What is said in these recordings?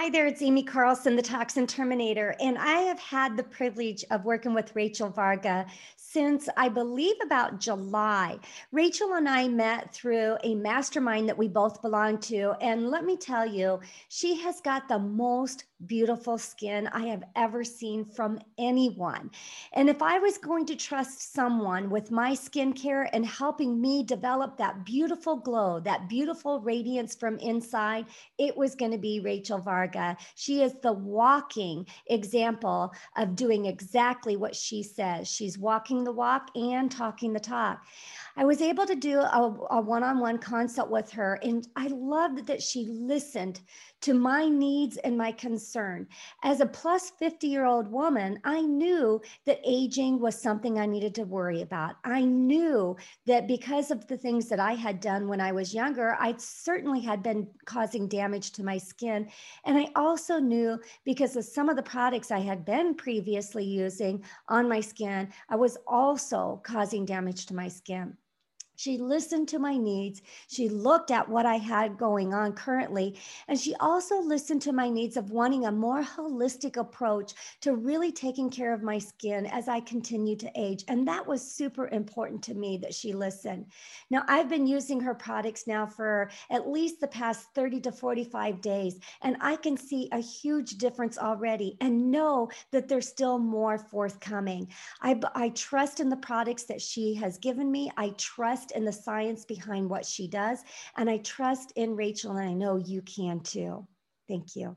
Hi there, it's Amy Carlson, the Toxin Terminator, and I have had the privilege of working with Rachel Varga since I believe about July. Rachel and I met through a mastermind that we both belong to. And let me tell you, she has got the most beautiful skin I have ever seen from anyone. And if I was going to trust someone with my skincare and helping me develop that beautiful glow, that beautiful radiance from inside, it was going to be Rachel Varga. She is the walking example of doing exactly what she says. She's walking the walk and talking the talk. I was able to do a one on one consult with her, and I loved that she listened to my needs and my concern. As a plus 50 year old woman, I knew that aging was something I needed to worry about. I knew that because of the things that I had done when I was younger, I certainly had been causing damage to my skin. And I also knew because of some of the products I had been previously using on my skin, I was also causing damage to my skin. She listened to my needs. She looked at what I had going on currently. And she also listened to my needs of wanting a more holistic approach to really taking care of my skin as I continue to age. And that was super important to me that she listened. Now, I've been using her products now for at least the past 30 to 45 days, and I can see a huge difference already and know that there's still more forthcoming. I, I trust in the products that she has given me. I trust trust in the science behind what she does. And I trust in Rachel, and I know you can too. Thank you.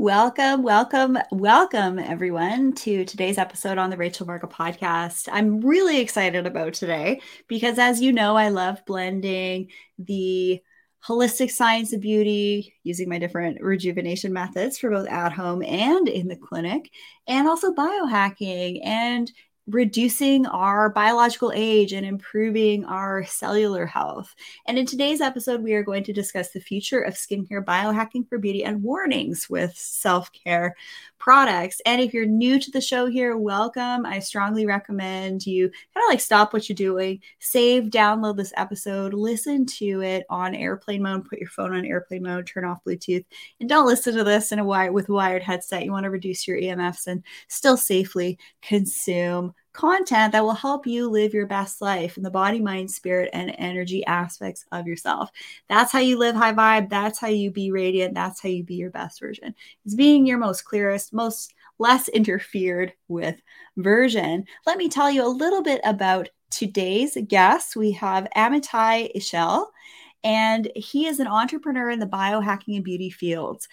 Welcome, welcome, welcome, everyone, to today's episode on the Rachel Varga podcast. I'm really excited about today because, as you know, I love blending the holistic science of beauty using my different rejuvenation methods for both at home and in the clinic, and also biohacking and reducing our biological age and improving our cellular health. And in today's episode, we are going to discuss the future of skincare, biohacking for beauty, and warnings with self care products. And if you're new to the show here, welcome. I strongly recommend you kind of like stop what you're doing, save, download this episode, listen to it on airplane mode, put your phone on airplane mode, turn off Bluetooth, and don't listen to this in a wire with wired headset. You want to reduce your EMFs and still safely consume content that will help you live your best life in the body, mind, spirit, and energy aspects of yourself. That's how you live high vibe. That's how you be radiant. That's how you be your best version. It's being your most clearest, most less interfered with version. Let me tell you a little bit about today's guest. We have Amitay Eshel and he is an entrepreneur in the biohacking and beauty fields.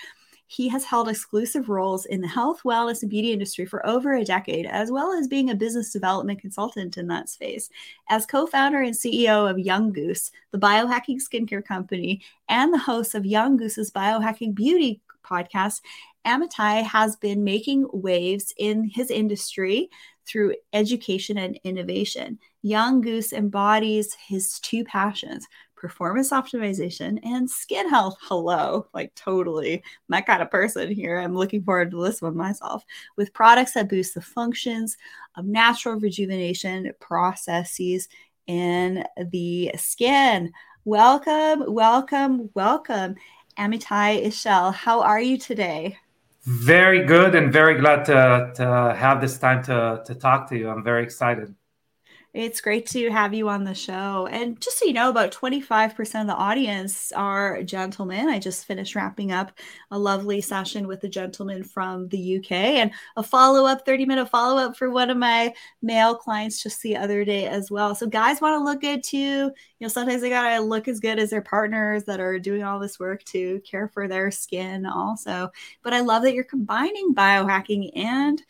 He has held exclusive roles in the health, wellness, and beauty industry for over a decade, as well as being a business development consultant in that space. As co founder and CEO of Young Goose, the biohacking skincare company, and the host of Young Goose's Biohacking Beauty podcast, Amitay has been making waves in his industry through education and innovation. Young Goose embodies his two passions performance optimization, and skin health. Hello, like totally my kind of person here. I'm looking forward to this one myself with products that boost the functions of natural rejuvenation processes in the skin. Welcome, welcome, welcome. Amitay Eshel, how are you today? Very good and very glad to, to have this time to, to talk to you. I'm very excited. It's great to have you on the show. And just so you know, about 25% of the audience are gentlemen. I just finished wrapping up a lovely session with a gentleman from the UK and a follow up, 30 minute follow up for one of my male clients just the other day as well. So, guys want to look good too. You know, sometimes they got to look as good as their partners that are doing all this work to care for their skin also. But I love that you're combining biohacking and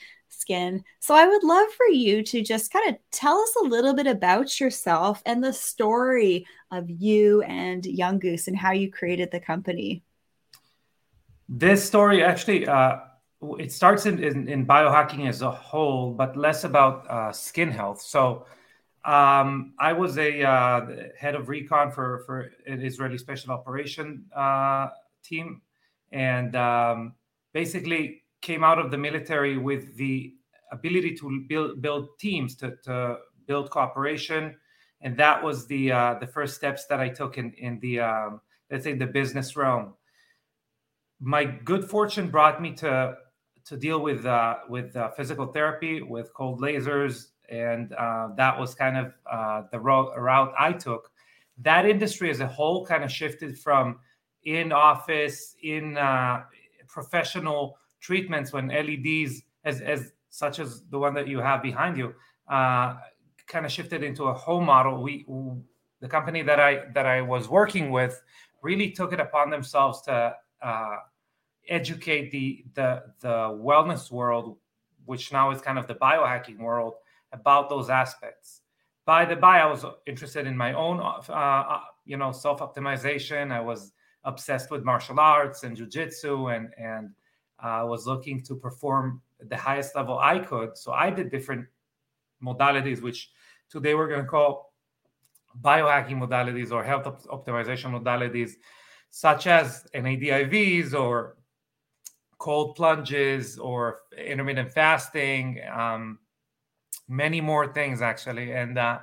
skin. So I would love for you to just kind of tell us a little bit about yourself and the story of you and Young Goose and how you created the company. This story actually uh, it starts in, in, in, biohacking as a whole, but less about uh, skin health. So um, I was a uh, head of recon for for an Israeli special operation uh, team, and um, basically came out of the military with the ability to build build teams to, to build cooperation, and that was the uh, the first steps that I took in in the um, let's say the business realm. My good fortune brought me to to deal with uh, with uh, physical therapy, with cold lasers, and uh, that was kind of uh, the ro- route I took. That industry as a whole kind of shifted from in office, in uh, professional treatments when LEDs, as, as such as the one that you have behind you, uh, kind of shifted into a home model. We, the company that I that I was working with, really took it upon themselves to uh, educate the the the wellness world, which now is kind of the biohacking world, about those aspects. By the by, I was interested in my own, uh, uh you know, self optimization. I was obsessed with martial arts and jujitsu, and and uh, was looking to perform the highest level I could. So I did different modalities, which today we're going to call biohacking modalities or health op- optimization modalities, such as NAD IVs or cold plunges or intermittent fasting, um, many more things actually. And uh,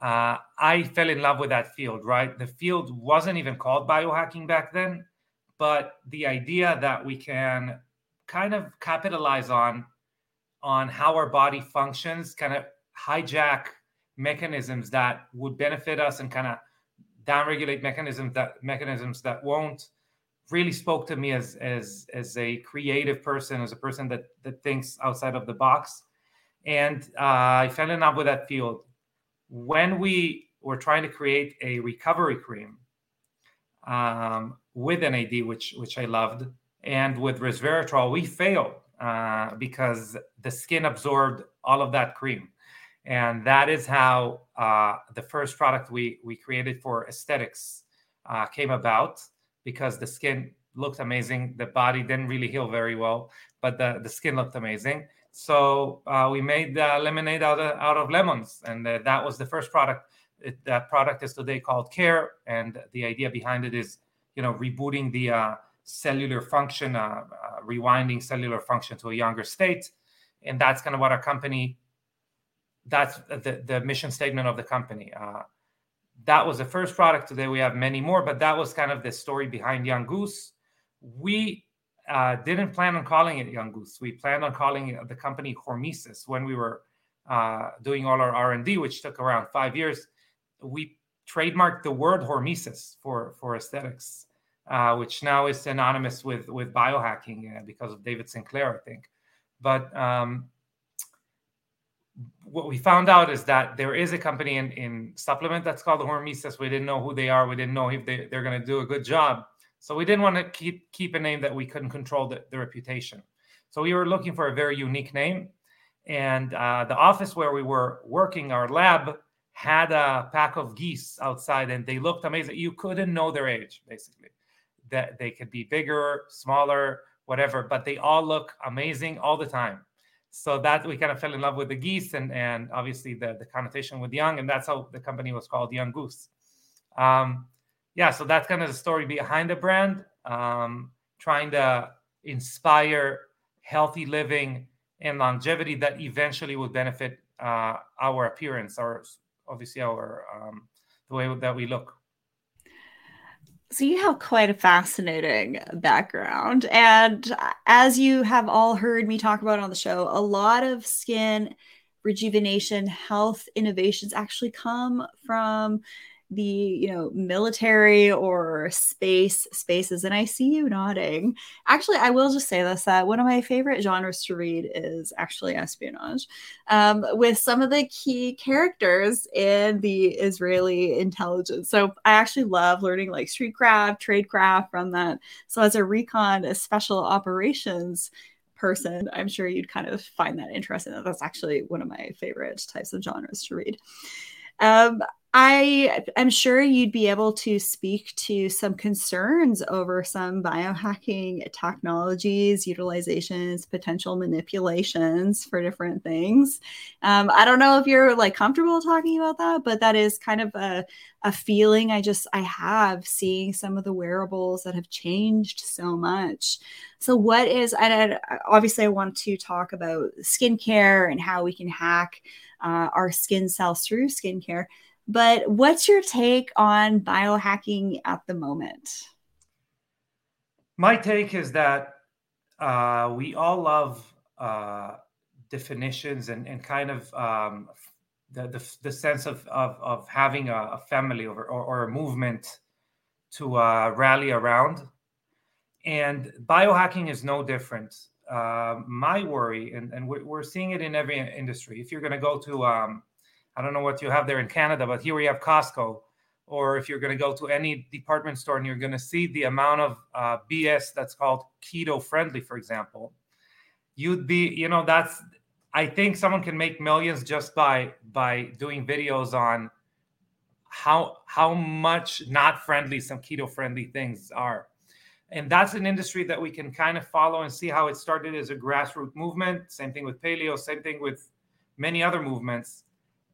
uh, I fell in love with that field, right? The field wasn't even called biohacking back then, but the idea that we can kind of capitalize on on how our body functions, kind of hijack mechanisms that would benefit us and kind of downregulate mechanisms that mechanisms that won't. Really spoke to me as as as a creative person as a person that that thinks outside of the box. And uh, i fell in love with that field. When we were trying to create a recovery cream um, with nad which which i loved and with resveratrol we failed uh, because the skin absorbed all of that cream. And that is how uh, the first product we we created for aesthetics uh, came about because the skin looked amazing. The body didn't really heal very well but the, the skin looked amazing. So uh, we made lemonade out of, out of lemons and that was the first product. It, that product is today called care and the idea behind it is you know rebooting the uh, cellular function uh, rewinding cellular function to a younger state and that's kind of what our company that's the, the mission statement of the company. Uh, that was the first product. Today we have many more, but that was kind of the story behind Young Goose. We uh, didn't plan on calling it Young Goose. We planned on calling the company Hormesis when we were uh, doing all our R and D, which took around five years. We trademarked the word Hormesis for for aesthetics, uh, which now is synonymous with with biohacking uh, because of David Sinclair, I think. But um, what we found out is that there is a company in, in supplement that's called Hormesis. We didn't know who they are. We didn't know if they, they're going to do a good job. So we didn't want to keep keep a name that we couldn't control the, the reputation. So we were looking for a very unique name. And uh, the office where we were working, our lab, had a pack of geese outside and they looked amazing. You couldn't know their age, basically. That they could be bigger, smaller, whatever, but they all look amazing all the time. So that we kind of fell in love with the geese and and obviously the the connotation with young and that's how the company was called young goose. Um, yeah so that's kind of the story behind the brand um, trying to inspire healthy living and longevity that eventually will benefit uh, our appearance our obviously our um, the way that we look so you have quite a fascinating background. And as you have all heard me talk about on the show, a lot of skin rejuvenation, health innovations actually come from the you know military or space spaces and i see you nodding. Actually i will just say this that one of my favorite genres to read is actually espionage um, with some of the key characters in the israeli intelligence. So i actually love learning like streetcraft tradecraft from that. So as a recon a special operations person i'm sure you'd kind of find that interesting that's actually one of my favorite types of genres to read. Um, I am sure you'd be able to speak to some concerns over some biohacking technologies, utilizations, potential manipulations for different things. Um, I don't know if you're like comfortable talking about that, but that is kind of a, a feeling I just I have seeing some of the wearables that have changed so much. So, what is, and obviously, I want to talk about skincare and how we can hack uh, our skin cells through skincare. But what's your take on biohacking at the moment? My take is that uh, we all love uh, definitions and, and kind of um, the, the, the, sense of, of, of having a, a family or, or, or, a movement to uh, rally around. And biohacking is no different. Uh, my worry, and, and we're, we're, seeing it in every industry, if you're going to go to um, I don't know what you have there in Canada, but here we have Costco. Or if you're going to go to any department store and you're going to see the amount of uh, BS that's called keto friendly, for example, you'd be, you know, that's. I think someone can make millions just by by doing videos on how how much not friendly some keto friendly things are and that's an industry that we can kind of follow and see how it started as a grassroots movement same thing with paleo same thing with many other movements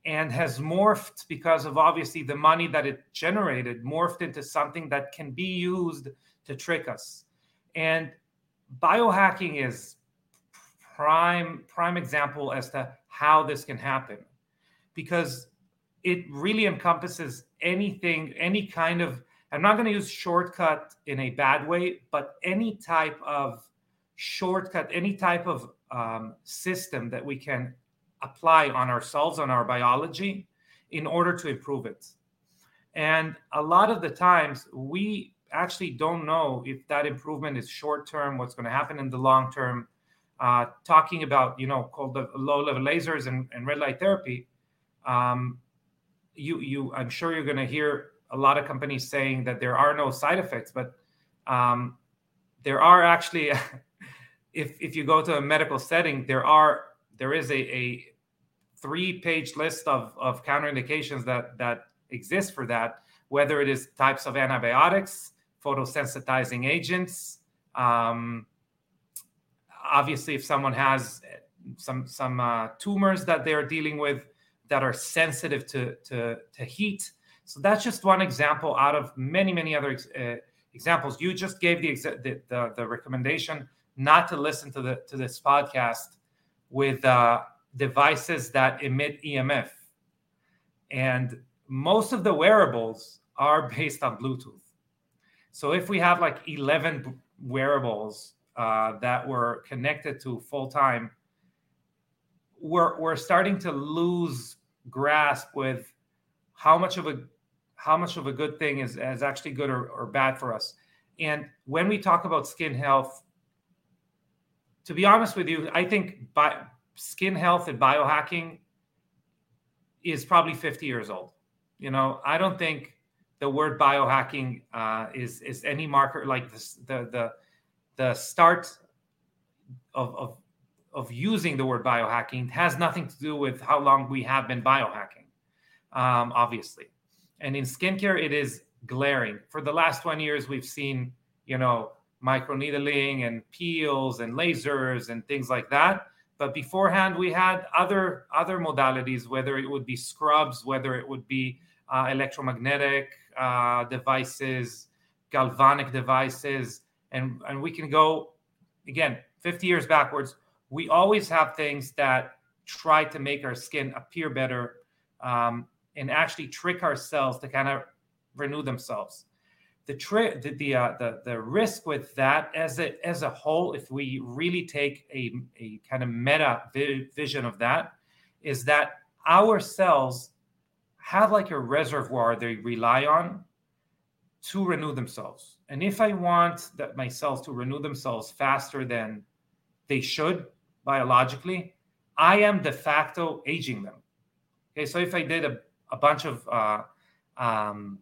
and has morphed because of obviously the money that it generated morphed into something that can be used to trick us. And biohacking is prime prime example as to how this can happen because it really encompasses anything any kind of i'm not going to use shortcut in a bad way but any type of shortcut any type of um, system that we can apply on ourselves, on our biology, in order to improve it. And a lot of the times, we actually don't know if that improvement is short term, what's going to happen in the long term. Uh, talking about, you know, called the low level lasers and, and red light therapy, um, you, you, I'm sure you're going to hear a lot of companies saying that there are no side effects, but um, there are actually, if if you go to a medical setting, there are there is a, a three page list of, of counterindications that, that exist for that, whether it is types of antibiotics, photosensitizing agents. Um, obviously, if someone has some, some uh, tumors that they're dealing with that are sensitive to, to, to heat. So that's just one example out of many, many other uh, examples. You just gave the, the, the, the, recommendation not to listen to, the, to this podcast with uh, devices that emit EMF. And most of the wearables are based on Bluetooth. So if we have like 11 wearables uh, that were connected to full time, we're, we're starting to lose grasp with how much of a how much of a good thing is, is actually good or, or bad for us. And when we talk about skin health, to be honest with you, I think by, skin health and biohacking is probably 50 years old. You know, I don't think the word biohacking uh, is is any marker like this, the the the start of, of of using the word biohacking has nothing to do with how long we have been biohacking, um, obviously. And in skincare, it is glaring. For the last 20 years, we've seen, you know, microneedling and peels and lasers and things like that. But beforehand, we had other other modalities, whether it would be scrubs, whether it would be uh, electromagnetic uh, devices, galvanic devices, and and we can go again 50 years backwards. We always have things that try to make our skin appear better um, and actually trick ourselves to kind of renew themselves the tri- the the, uh, the the risk with that as a as a whole, if we really take a a kind of meta vi- vision of that, is that our cells have like a reservoir they rely on to renew themselves. And if I want that my cells to renew themselves faster than they should biologically, I am de facto aging them. Okay, so if I did a, a bunch of uh, um,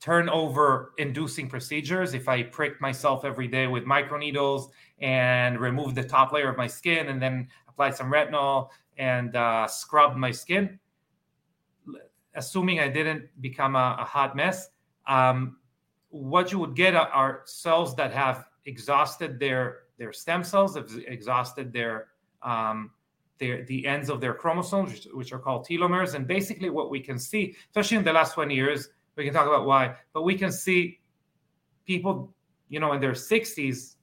turnover inducing procedures if i prick myself every day with microneedles and remove the top layer of my skin and then apply some retinol and uh, scrub my skin assuming I didn't become a, a hot mess, um, what you would get are, cells that have exhausted their their stem cells, have exhausted their um, their the ends of their chromosomes, which, which are called telomeres. And basically, what we can see, especially in the last 20 years, we can talk about why, but we can see people, you know, in their 60s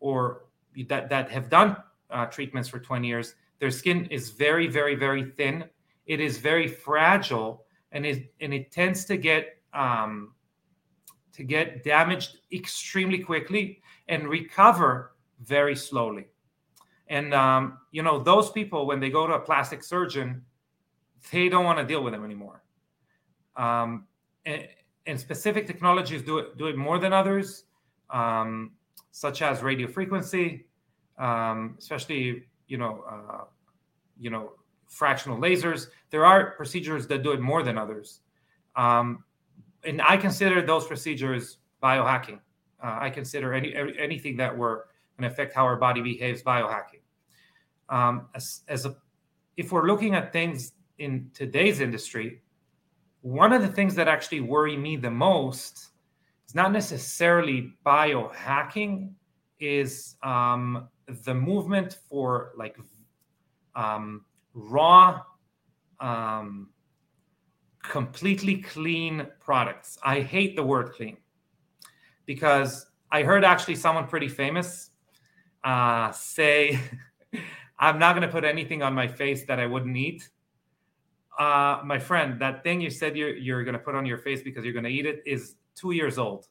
or that that have done uh, treatments for 20 years, their skin is very, very, very thin. It is very fragile, and it and it tends to get um, to get damaged extremely quickly and recover very slowly. And um, you know, those people when they go to a plastic surgeon, they don't want to deal with them anymore. Um, and, specific technologies do it do it more than others, um, such as radio frequency, um, especially you know, uh, you know, fractional lasers. There are procedures that do it more than others, um, and I consider those procedures biohacking. Uh, I consider any anything that were and affect how our body behaves biohacking. Um, as, as a, if we're looking at things in today's industry, one of the things that actually worry me the most is not necessarily biohacking, is um, the movement for like um, raw, um, completely clean products. I hate the word clean because I heard actually someone pretty famous uh, say, I'm not going to put anything on my face that I wouldn't eat. Uh, my friend, that thing you said you're, you're going to put on your face because you're going to eat it is two years old.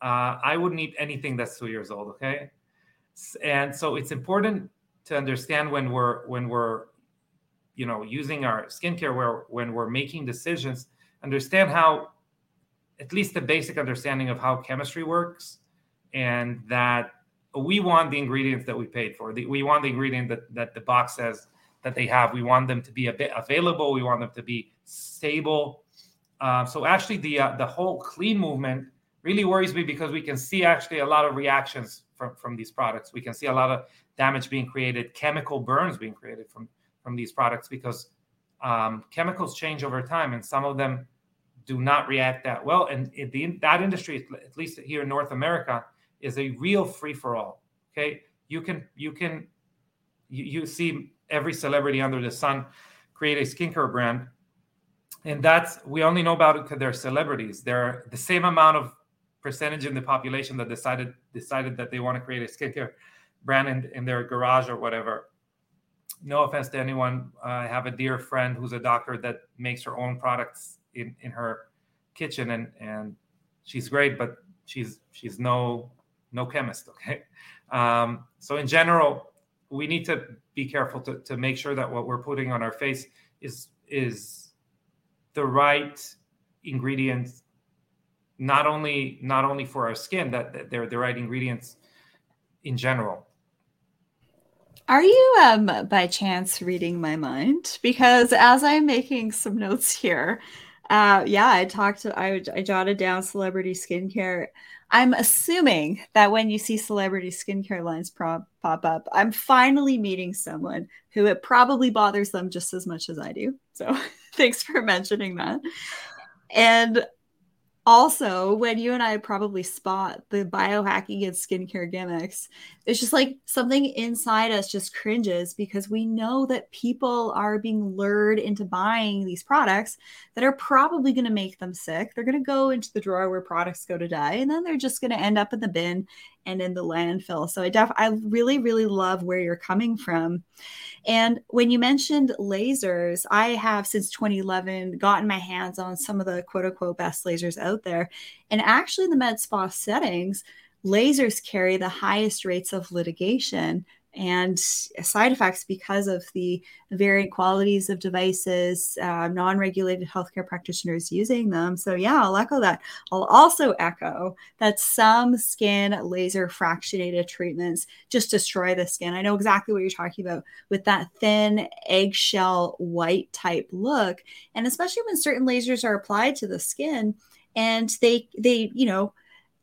Uh, I wouldn't eat anything that's two years old. Okay. And so it's important to understand when we're, when we're, you know, using our skincare, where when we're making decisions, understand how, at least the basic understanding of how chemistry works and that we want the ingredients that we paid for. The, we want the ingredient that, that the box says that they have. We want them to be bioavailable. We want them to be stable. Uh, so actually, the uh, the whole clean movement really worries me because we can see actually a lot of reactions from from these products. We can see a lot of damage being created, chemical burns being created from from these products because um, chemicals change over time, and some of them do not react that well. And the, that industry, at least here in North America, is a real free for all. Okay, you can you can you, you see every celebrity under the sun create a skincare brand, and that's we only know about it because they're celebrities. They're the same amount of percentage in the population that decided decided that they want to create a skincare brand in, in their garage or whatever. No offense to anyone. I have a dear friend who's a doctor that makes her own products in, in her kitchen and and she's great, but she's she's no no chemist. Okay. Um, so in general, we need to be careful to, to make sure that what we're putting on our face is is the right ingredients not only not only for our skin that, that they're the right ingredients in general. Are you um by chance reading my mind? Because as i'm making some notes here uh yeah i talked i, I jotted down celebrity skincare I'm assuming that when you see celebrity skincare lines pop, pop up, I'm finally meeting someone who it probably bothers them just as much as I do. So thanks for mentioning that. And also when you and I probably spot the biohacking and skincare gimmicks, it's just like something inside us just cringes because we know that people are being lured into buying these products that are probably going to make them sick. They're going to go into the drawer where products go to die, and then they're just going to end up in the bin and in the landfill. So I def I really, really love where you're coming from. And when you mentioned lasers, I have since 2011 gotten my hands on some of the quote unquote best lasers out there. And actually, in the med spa settings, lasers carry the highest rates of litigation and side effects because of the variant qualities of devices, uh, non regulated healthcare practitioners using them. So, yeah, I'll echo that. I'll also echo that some skin laser fractionated treatments just destroy the skin. I know exactly what you're talking about with that thin eggshell white type look. And especially when certain lasers are applied to the skin and they, they, you know,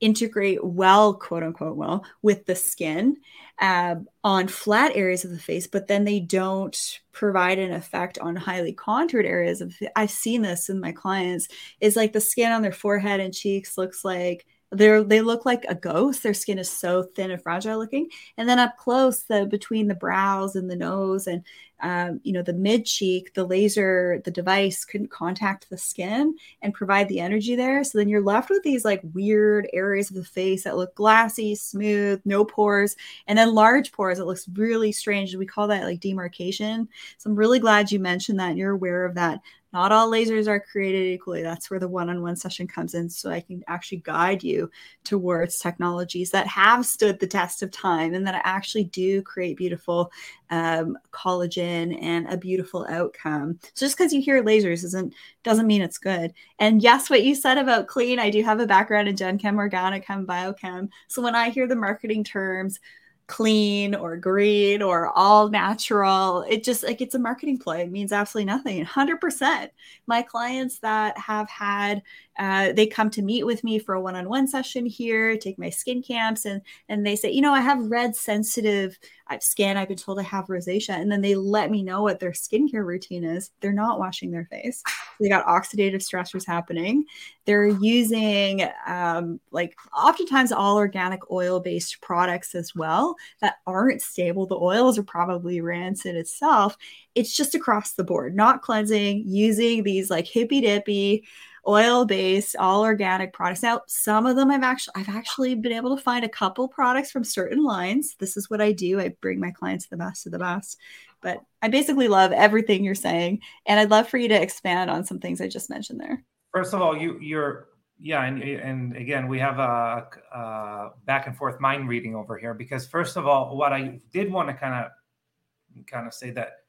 integrate well, quote unquote, well with the skin uh, on flat areas of the face, but then they don't provide an effect on highly contoured areas of. I've seen this in my clients. Is like the skin on their forehead and cheeks looks like they're they look like a ghost their skin is so thin and fragile looking and then up close the between the brows and the nose and um, you know the mid cheek the laser the device couldn't contact the skin and provide the energy there. So then you're left with these like weird areas of the face that look glassy smooth no pores and then large pores it looks really strange. We call that like demarcation. So i'm really glad you mentioned that and you're aware of that not all lasers are created equally. That's where the one on one session comes in. So I can actually guide you towards technologies that have stood the test of time and that actually do create beautiful um, collagen and a beautiful outcome. So just because you hear lasers isn't doesn't mean it's good. And yes, what you said about clean, I do have a background in Gen Chem, Organic Chem, Biochem. So when I hear the marketing terms, clean or green or all natural. It just like it's a marketing ploy. It means absolutely nothing. 100%. My clients that have had uh, they come to meet with me for a one-on-one session here, take my skin camps, and and they say, you know, I have red sensitive skin. I've been told I have rosacea, and then they let me know what their skincare routine is. They're not washing their face. They got oxidative stressors happening. They're using um, like oftentimes all organic oil-based products as well that aren't stable. The oils are probably rancid itself. It's just across the board, not cleansing, using these like hippy dippy oil based, all organic products. Now, some of them I've actually I've actually been able to find a couple products from certain lines. This is what I do. I bring my clients the best of the best. But I basically love everything you're saying, and I'd love for you to expand on some things I just mentioned there. First of all, you you're yeah, and and again, we have a, a back and forth mind reading over here because first of all, what I did want to kind of kind of say that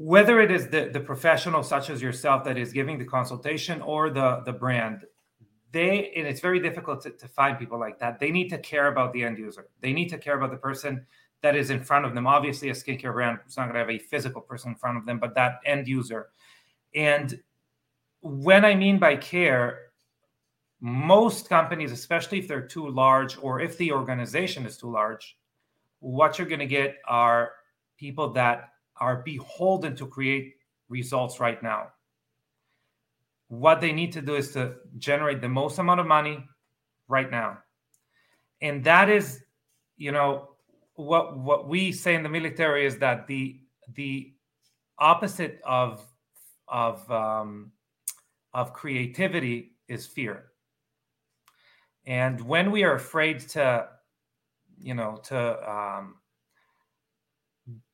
whether it is the, the professional such as yourself that is giving the consultation or the the brand they and it's very difficult to, to find people like that. They need to care about the end user. They need to care about the person that is in front of them. Obviously a skincare brand is not going to have a physical person in front of them but that end user. And when i mean by care most companies especially if they're too large or if the organization is too large what you're going to get are people that are beholden to create results right now. What they need to do is to generate the most amount of money right now. And that is, you know, what what we say in the military is that the the opposite of of um, of creativity is fear. And when we are afraid to, you know, to um,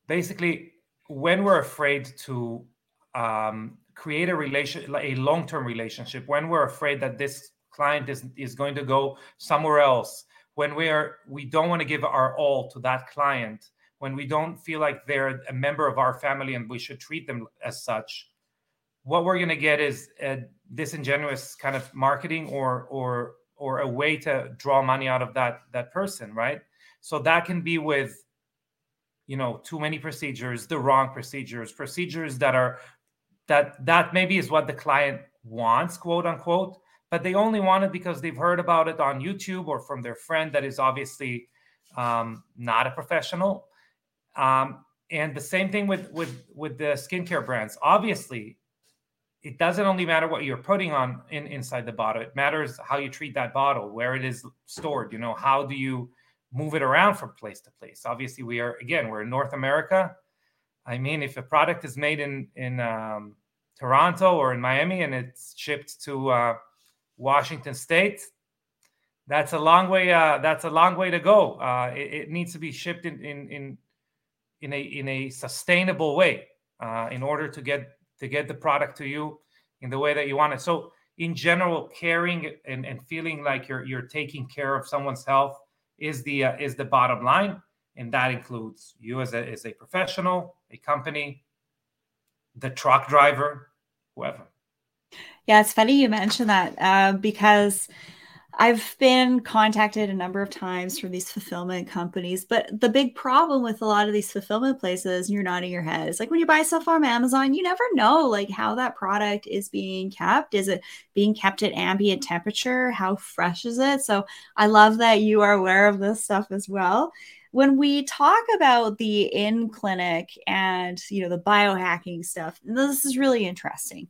basically when we're afraid to um, create a relation, a long-term relationship, when we're afraid that this client is is going to go somewhere else, when we are we don't want to give our all to that client, when we don't feel like they're a member of our family and we should treat them as such, what we're going to get is a disingenuous kind of marketing or or or a way to draw money out of that that person, right? So that can be with you know too many procedures the wrong procedures procedures that are that that maybe is what the client wants quote unquote but they only want it because they've heard about it on youtube or from their friend that is obviously um, not a professional. Um, and the same thing with with with the skincare brands. Obviously it doesn't only matter what you're putting on in inside the bottle. It matters how you treat that bottle where it is stored you know how do you move it around from place to place. Obviously, we are again we're in North America. I mean, if a product is made in in um, Toronto or in Miami and it's shipped to uh, Washington State, that's a long way. Uh, that's a long way to go. Uh, it, it, needs to be shipped in in in in a in a sustainable way uh, in order to get to get the product to you in the way that you want it. So, in general, caring and, and feeling like you're you're taking care of someone's health is the uh, is the bottom line, and that includes you as a as a professional, a company, the truck driver, whoever. Yeah, it's funny you mentioned that uh, because I've been contacted a number of times from these fulfillment companies, but the big problem with a lot of these fulfillment places, and you're nodding your head, is like when you buy stuff on Amazon, you never know like how that product is being kept. Is it being kept at ambient temperature? How fresh is it? So I love that you are aware of this stuff as well. When we talk about the in clinic and you know the biohacking stuff, this is really interesting.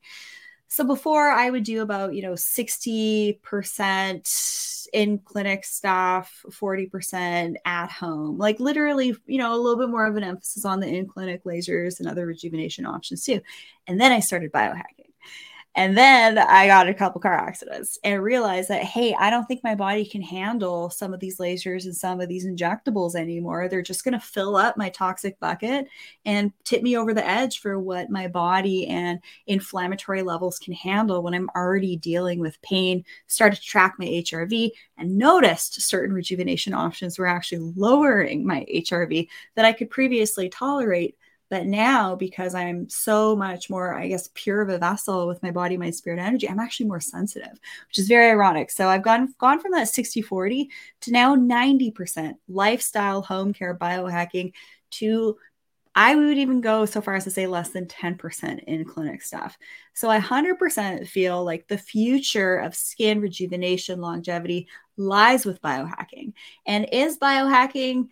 So before I would do about, you know, 60% in clinic stuff, 40% at home. Like literally, you know, a little bit more of an emphasis on the in clinic lasers and other rejuvenation options too. And then I started biohacking. And then I got a couple car accidents and realized that, hey, I don't think my body can handle some of these lasers and some of these injectables anymore. They're just going to fill up my toxic bucket and tip me over the edge for what my body and inflammatory levels can handle when I'm already dealing with pain. Started to track my HRV and noticed certain rejuvenation options were actually lowering my HRV that I could previously tolerate but now, because I'm so much more, I guess, pure of a vessel with my body, my spirit energy, I'm actually more sensitive, which is very ironic. So I've gone gone from that 60 40 to now 90% lifestyle, home care, biohacking to I would even go so far as to say less than 10% in clinic stuff. So I 100% feel like the future of skin rejuvenation, longevity lies with biohacking. And is biohacking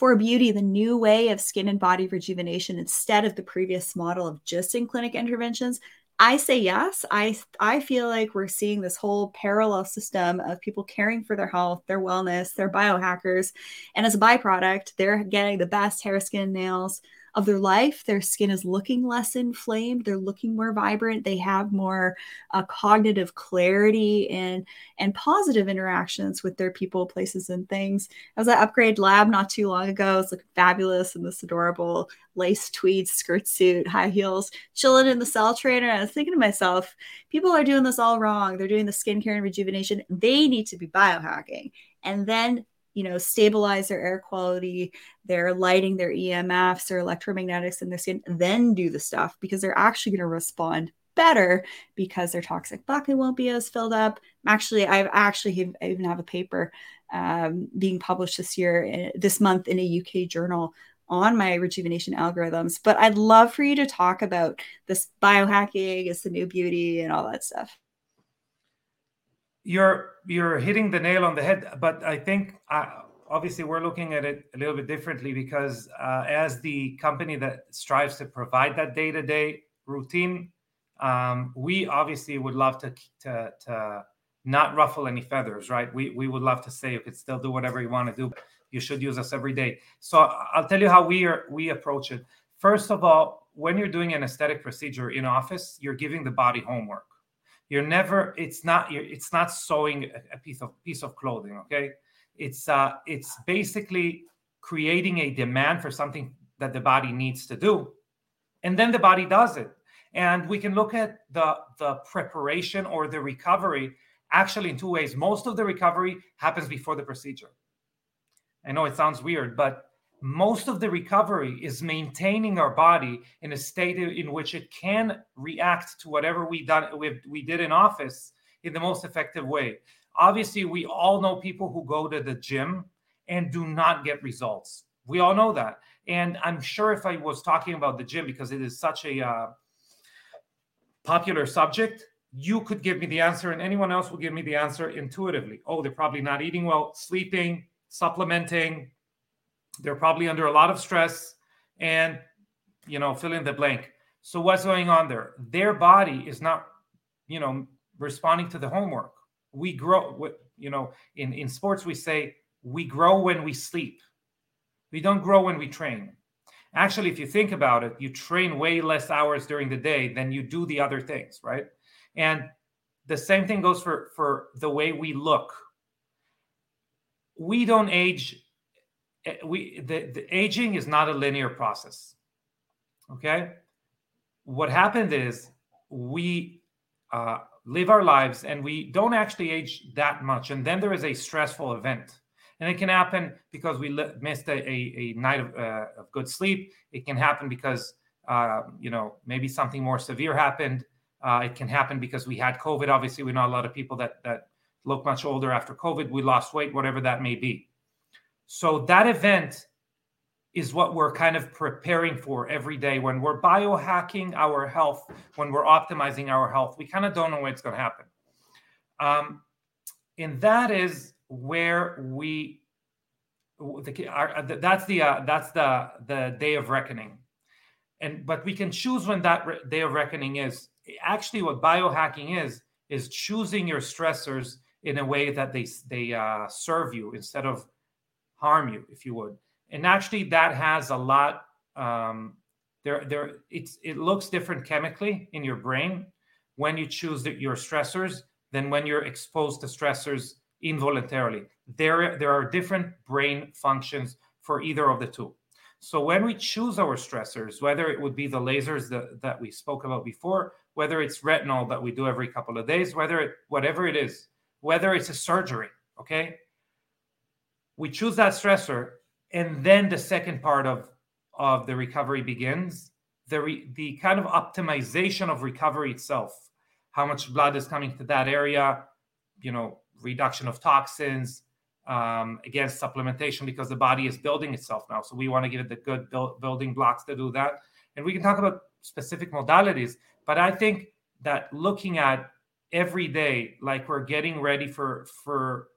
for beauty the new way of skin and body rejuvenation instead of the previous model of just in clinic interventions i say yes. I i feel like we're seeing this whole parallel system of people caring for their health their wellness their biohackers. And as a byproduct they're getting the best hair skin nails of their life. Their skin is looking less inflamed. They're looking more vibrant. They have more uh, cognitive clarity and and positive interactions with their people, places, and things. I was at Upgrade Lab not too long ago. It's looking fabulous in this adorable lace tweed skirt suit, high heels, chilling in the cell trainer. And I was thinking to myself, people are doing this all wrong. They're doing the skincare and rejuvenation. They need to be biohacking. And then you know, stabilize their air quality, their lighting, their EMFs, their electromagnetics in their skin, then do the stuff because they're actually going to respond better because their toxic bucket won't be as filled up. Actually, I've actually I even have a paper um, being published this year, eh, this month in a UK journal on my rejuvenation algorithms. But I'd love for you to talk about this biohacking, is the new beauty, and all that stuff you're you're hitting the nail on the head but i think uh, obviously we're looking at it a little bit differently because uh, as the company that strives to provide that day-to-day routine um, we obviously would love to, to to not ruffle any feathers right? We we would love to say you could still do whatever you want to do you should use us every day. So i'll tell you how we are we approach it. First of all when you're doing an aesthetic procedure in office you're giving the body homework you're never it's not it's not sewing a piece of piece of clothing okay? It's uh it's basically creating a demand for something that the body needs to do and then the body does it. And we can look at the the preparation or the recovery actually in two ways. Most of the recovery happens before the procedure. I know it sounds weird but most of the recovery is maintaining our body in a state in which it can react to whatever we done we, we did in office in the most effective way. Obviously we all know people who go to the gym and do not get results. We all know that. And i'm sure if i was talking about the gym because it is such a uh, popular subject you could give me the answer and anyone else will give me the answer intuitively. Oh they're probably not eating well sleeping supplementing they're probably under a lot of stress and, you know, fill in the blank. So what's going on there? Their body is not, you know, responding to the homework. We grow, you know, in, in sports, we say we grow when we sleep. We don't grow when we train. Actually, if you think about it, you train way less hours during the day than you do the other things, right? And the same thing goes for for the way we look. We don't age we the, the aging is not a linear process okay? What happened is we uh, live our lives and we don't actually age that much and then there is a stressful event. And it can happen because we li- missed a, a, a night of, uh, of, good sleep. It can happen because uh, you know maybe something more severe happened. Uh, it can happen because we had covid. Obviously we know a lot of people that that look much older after COVID, we lost weight, whatever that may be. So that event is what we're kind of preparing for every day when we're biohacking our health, when we're optimizing our health. We kind of don't know what's going to happen. Um, and that is where we the, our, that's the uh, that's the the day of reckoning and but we can choose when that re- day of reckoning is actually what biohacking is is choosing your stressors in a way that they they uh, serve you instead of harm you if you would. And actually that has a lot um, there there it's it looks different chemically in your brain when you choose the, your stressors than when you're exposed to stressors involuntarily. There there are different brain functions for either of the two. So when we choose our stressors whether it would be the lasers that, that we spoke about before whether it's retinol that we do every couple of days whether it whatever it is whether it's a surgery okay we choose that stressor and then the second part of of the recovery begins. The re, the kind of optimization of recovery itself. How much blood is coming to that area you know reduction of toxins um, against supplementation because the body is building itself now. So we want to give it the good build, building blocks to do that. And we can talk about specific modalities but i think that looking at every day like we're getting ready for for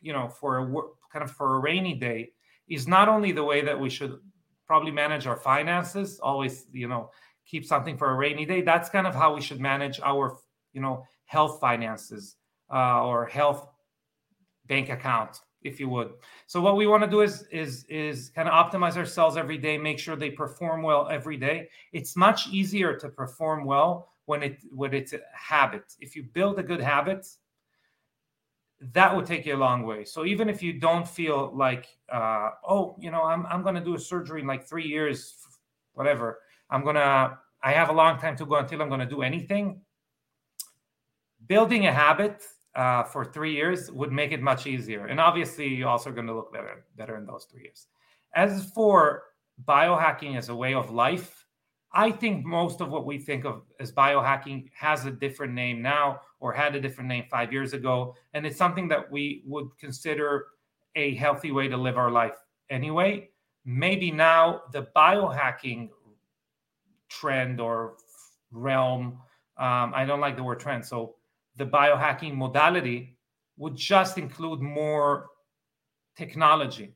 you know for a kind of for a rainy day is not only the way that we should probably manage our finances always you know keep something for a rainy day that's kind of how we should manage our you know health finances uh, or health bank account if you would. So what we want to do is is is kind of optimize ourselves every day make sure they perform well every day. It's much easier to perform well when it when it's a habit. If you build a good habit that would take you a long way. So even if you don't feel like, uh, oh, you know, I'm I'm going to do a surgery in like three years, whatever. I'm gonna. I have a long time to go until I'm going to do anything. Building a habit uh, for three years would make it much easier, and obviously, you're also going to look better better in those three years. As for biohacking as a way of life, I think most of what we think of as biohacking has a different name now or had a different name five years ago. And it's something that we would consider a healthy way to live our life anyway. Maybe now the biohacking trend or realm, um, I don't like the word trend. So the biohacking modality would just include more technology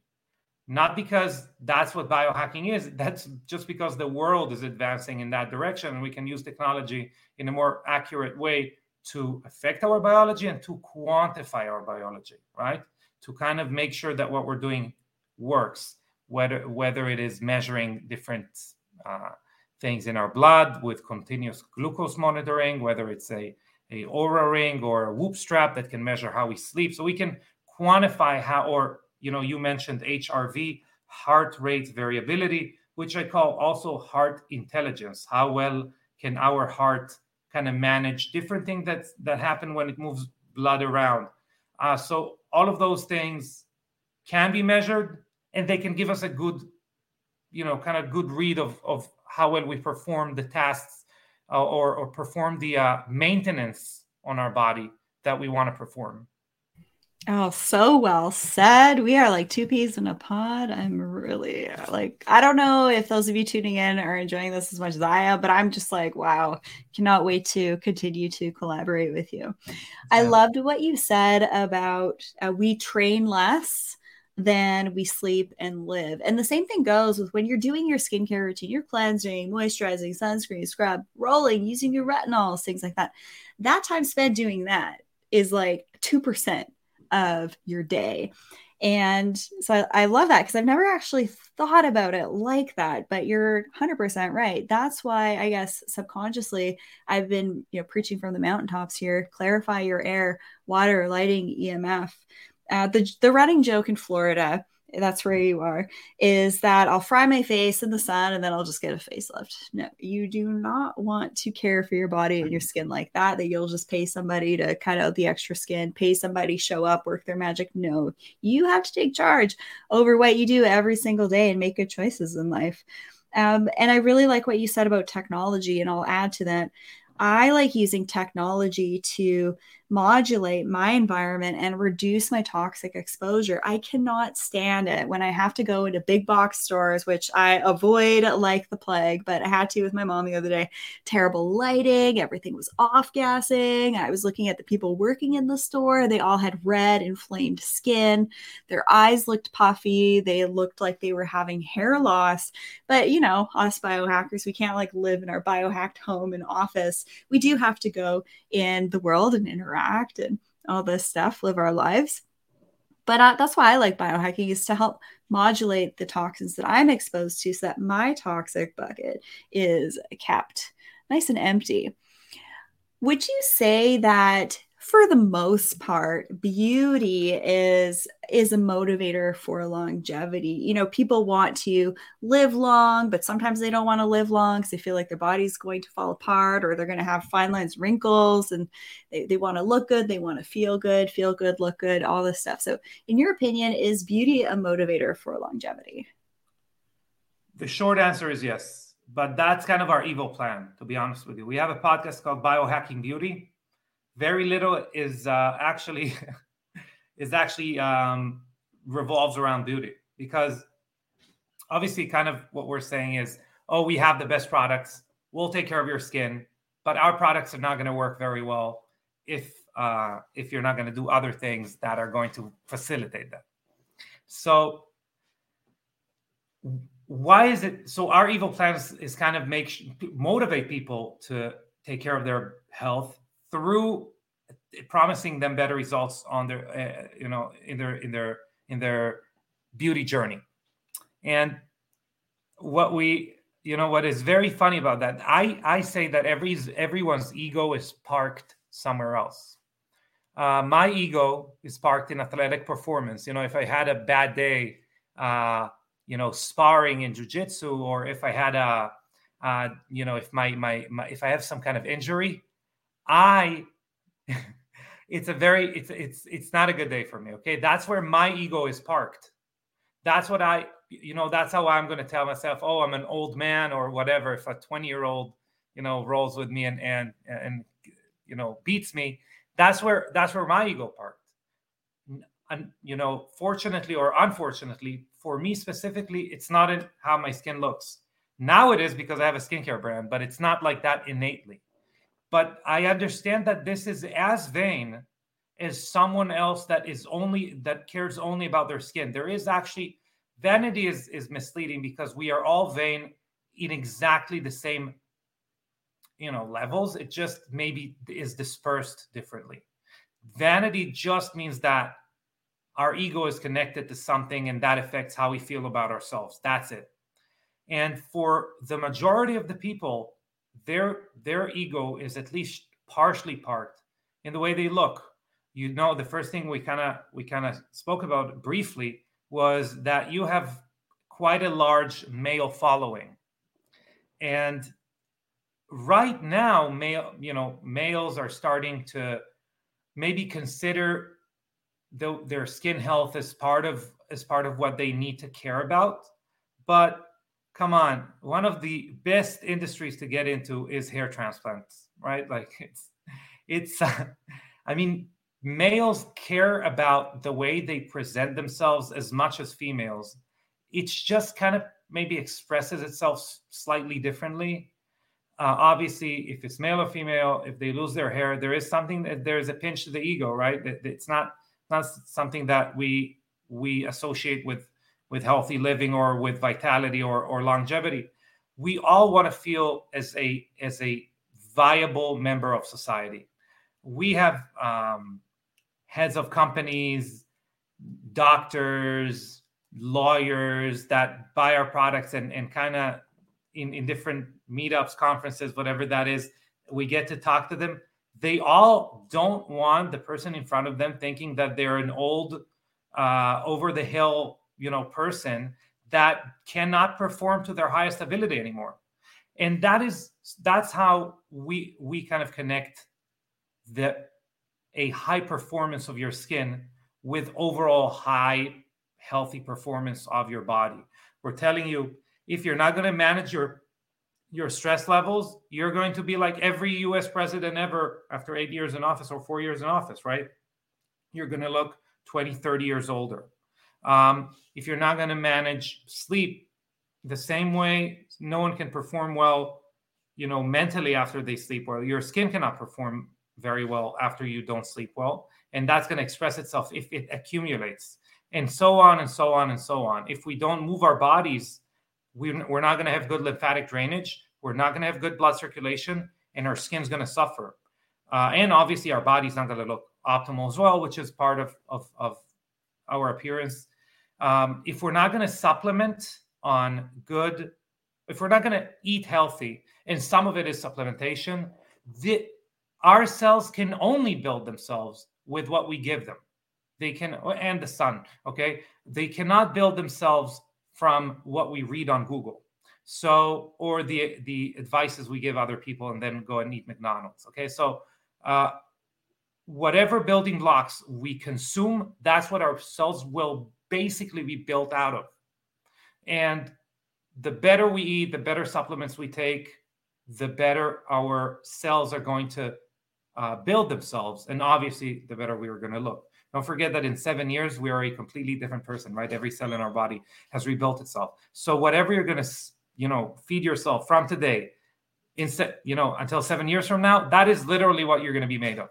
not because that's what biohacking is that's just because the world is advancing in that direction and we can use technology in a more accurate way to affect our biology and to quantify our biology right to kind of make sure that what we're doing works whether whether it is measuring different uh, things in our blood with continuous glucose monitoring whether it's a a Oura ring or a whoop strap that can measure how we sleep so we can quantify how or you know, you mentioned HRV, heart rate variability, which I call also heart intelligence. How well can our heart kind of manage different things that that happen when it moves blood around? Uh, so all of those things can be measured, and they can give us a good, you know, kind of good read of of how well we perform the tasks uh, or or perform the uh, maintenance on our body that we want to perform. Oh, so well said. We are like two peas in a pod. I'm really like, I don't know if those of you tuning in are enjoying this as much as I am, but I'm just like, wow, cannot wait to continue to collaborate with you. Yeah. I loved what you said about uh, we train less than we sleep and live. And the same thing goes with when you're doing your skincare routine, you're cleansing, moisturizing, sunscreen, scrub, rolling, using your retinols, things like that. That time spent doing that is like 2% of your day. And so I, I love that because I've never actually thought about it like that, but you're 100% right. That's why I guess subconsciously I've been, you know, preaching from the mountaintops here, clarify your air, water, lighting, EMF. Uh, the, the running joke in Florida that's where you are, is that I'll fry my face in the sun and then I'll just get a facelift. No, you do not want to care for your body and your skin like that, that you'll just pay somebody to cut out the extra skin, pay somebody show up, work their magic. No, you have to take charge over what you do every single day and make good choices in life. Um, and I really like what you said about technology, and I'll add to that. I like using technology to modulate my environment and reduce my toxic exposure. I cannot stand it when I have to go into big box stores, which I avoid like the plague, but I had to with my mom the other day. Terrible lighting, everything was off gassing. I was looking at the people working in the store. They all had red, inflamed skin. Their eyes looked puffy. They looked like they were having hair loss. But, you know, us biohackers, we can't like live in our biohacked home and office. We do have to go in the world and interact and all this stuff, live our lives. But uh, that's why I like biohacking is to help modulate the toxins that I'm exposed to so that my toxic bucket is kept nice and empty. Would you say that for the most part beauty is is a motivator for longevity. You know people want to live long but sometimes they don't want to live long because they feel like their body's going to fall apart or they're going to have fine lines wrinkles and they, they want to look good they want to feel good feel good look good all this stuff. So in your opinion is beauty a motivator for longevity? The short answer is yes but that's kind of our evil plan to be honest with you. We have a podcast called biohacking beauty very little is uh, actually is actually um, revolves around beauty because obviously kind of what we're saying is oh we have the best products. We'll take care of your skin but our products are not going to work very well if uh, if you're not going to do other things that are going to facilitate that. So why is it so our evil plan is, is kind of make motivate people to take care of their health through promising them better results on their uh, you know in their in their in their beauty journey. And what we you know what is very funny about that i i say that every everyone's ego is parked somewhere else. Uh, my ego is parked in athletic performance. You know if i had a bad day uh, you know sparring in jiu-jitsu or if i had a uh, you know if my, my my if i have some kind of injury I it's a very it's it's it's not a good day for me. Okay, that's where my ego is parked. That's what I you know that's how I'm going to tell myself. Oh, I'm an old man or whatever. If a 20 year old you know rolls with me and and and you know beats me, that's where that's where my ego parked. And you know, fortunately or unfortunately, for me specifically, it's not in how my skin looks. Now it is because I have a skincare brand, but it's not like that innately but I understand that this is as vain as someone else that is only that cares only about their skin. There is actually vanity is is misleading because we are all vain in exactly the same you know levels. It just maybe is dispersed differently. Vanity just means that our ego is connected to something and that affects how we feel about ourselves. That's it. And for the majority of the people, their their ego is at least partially parked in the way they look. You know, the first thing we kind of we kind of spoke about briefly was that you have quite a large male following, and right now, male you know males are starting to maybe consider the, their skin health as part of as part of what they need to care about, but come on one of the best industries to get into is hair transplants right? Like it's it's uh, i mean males care about the way they present themselves as much as females. It's just kind of maybe expresses itself slightly differently. Uh, obviously if it's male or female if they lose their hair there is something that there is a pinch to the ego right? That it's not not something that we we associate with with healthy living or with vitality or, or longevity. We all want to feel as a as a viable member of society. We have um, heads of companies doctors lawyers that buy our products and, and kind of in, in different meetups conferences whatever that is we get to talk to them. They all don't want the person in front of them thinking that they're an old uh, over the hill you know person that cannot perform to their highest ability anymore and that is that's how we we kind of connect the a high performance of your skin with overall high healthy performance of your body we're telling you if you're not going to manage your your stress levels, you're going to be like every US president ever after eight years in office or four years in office, right? You're going to look 20, 30 years older. Um, if you're not going to manage sleep the same way, no one can perform well, you know, mentally after they sleep well. Your skin cannot perform very well after you don't sleep well. And that's going to express itself if it accumulates, and so on and so on and so on. If we don't move our bodies, we're not going to have good lymphatic drainage. We're not going to have good blood circulation, and our skin's going to suffer. Uh, and obviously, our body's not going to look optimal as well, which is part of, of, of our appearance. Um, if we're not going to supplement on good, if we're not going to eat healthy, and some of it is supplementation, the, our cells can only build themselves with what we give them. They can, and the sun, okay? They cannot build themselves from what we read on Google. So, or the the advices we give other people, and then go and eat McDonald's. Okay, so uh, whatever building blocks we consume, that's what our cells will basically be built out of. And the better we eat, the better supplements we take, the better our cells are going to uh, build themselves. And obviously, the better we are going to look. Don't forget that in seven years, we are a completely different person, right? Every cell in our body has rebuilt itself. So, whatever you're going to, you know, feed yourself from today, instead, you know, until seven years from now, that is literally what you're going to be made of.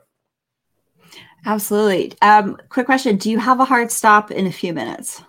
Absolutely. Um, quick question: Do you have a hard stop in a few minutes?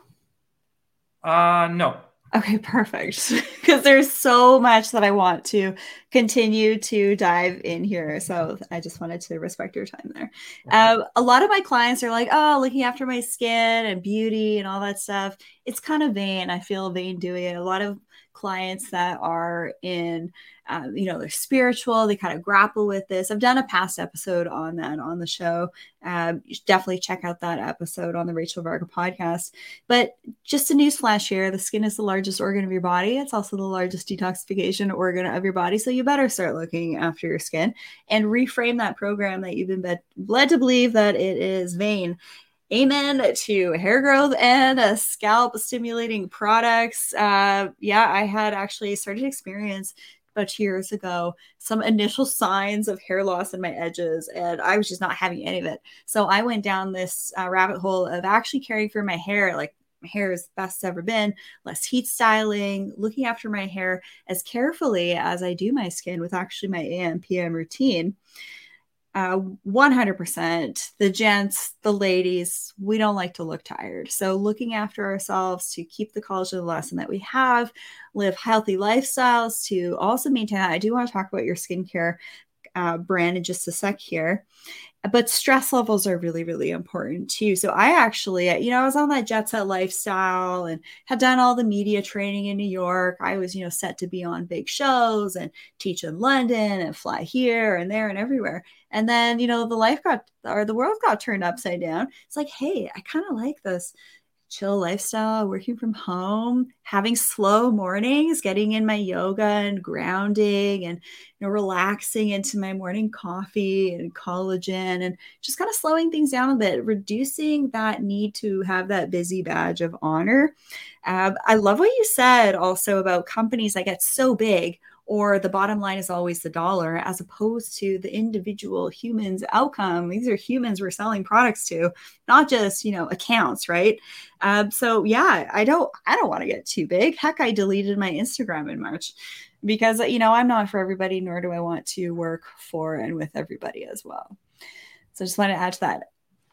Uh, no. Okay, perfect. Because there's so much that I want to continue to dive in here. So I just wanted to respect your time there. Um, a lot of my clients are like, oh, looking after my skin and beauty and all that stuff. It's kind of vain. I feel vain doing it. A lot of clients that are in um, you know they're spiritual they kind of grapple with this. I've done a past episode on that on the show. Um, definitely check out that episode on the rachel varga podcast. But just a news flash here the skin is the largest organ of your body. It's also the largest detoxification organ of your body so you better start looking after your skin and reframe that program that you've been led to believe that it is vain amen to hair growth and uh, scalp stimulating products. Uh, yeah, I had actually started to experience about two years ago some initial signs of hair loss in my edges, and I was just not having any of it. So I went down this uh, rabbit hole of actually caring for my hair, like my hair is best it's ever been, less heat styling, looking after my hair as carefully as I do my skin with actually my AM PM routine uh, 100% the gents the ladies we don't like to look tired. So looking after ourselves to keep the collagen lesson that we have live healthy lifestyles to also maintain that. I do want to talk about your skincare uh, brand in just a sec here. But stress levels are really really important too. So i actually you know i was on that jet set lifestyle and had done all the media training in new york. I was you know set to be on big shows and teach in london and fly here and there and everywhere. And then you know the life got or the world got turned upside down. It's like hey i kind of like this chill lifestyle, working from home, having slow mornings, getting in my yoga and grounding and you know relaxing into my morning coffee and collagen and just kind of slowing things down a bit, reducing that need to have that busy badge of honor. Uh, I love what you said also about companies that get so big or the bottom line is always the dollar as opposed to the individual humans outcome. These are humans we're selling products to not just you know accounts right? Um, so yeah i don't i don't want to get too big. Heck i deleted my instagram in march because you know i'm not for everybody nor do i want to work for and with everybody as well. So I just want to add to that.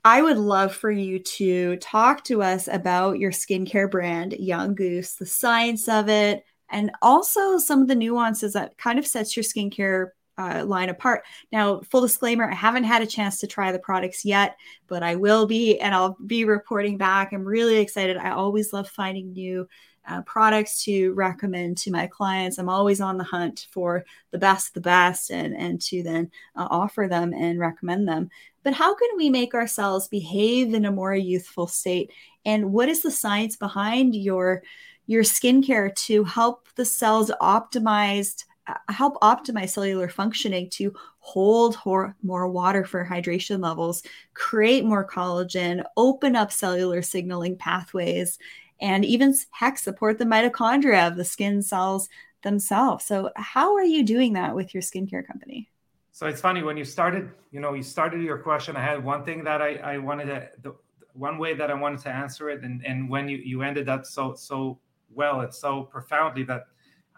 I would love for you to talk to us about your skincare brand, Young Goose, the science of it, and also some of the nuances that kind of sets your skincare uh, line apart. Now, full disclaimer, I haven't had a chance to try the products yet, but I will be, and I'll be reporting back. I'm really excited. I always love finding new uh, products to recommend to my clients. I'm always on the hunt for the best, the best, and and to then uh, offer them and recommend them. But how can we make ourselves behave in a more youthful state? And what is the science behind your your skincare to help the cells optimized uh, help optimize cellular functioning to hold more water for hydration levels, create more collagen, open up cellular signaling pathways, and even heck support the mitochondria of the skin cells themselves. So, how are you doing that with your skincare company? So it's funny when you started, you know, you started your question. I had one thing that I, I wanted to, the, one way that I wanted to answer it, and and when you you ended up so so well, it's so profoundly that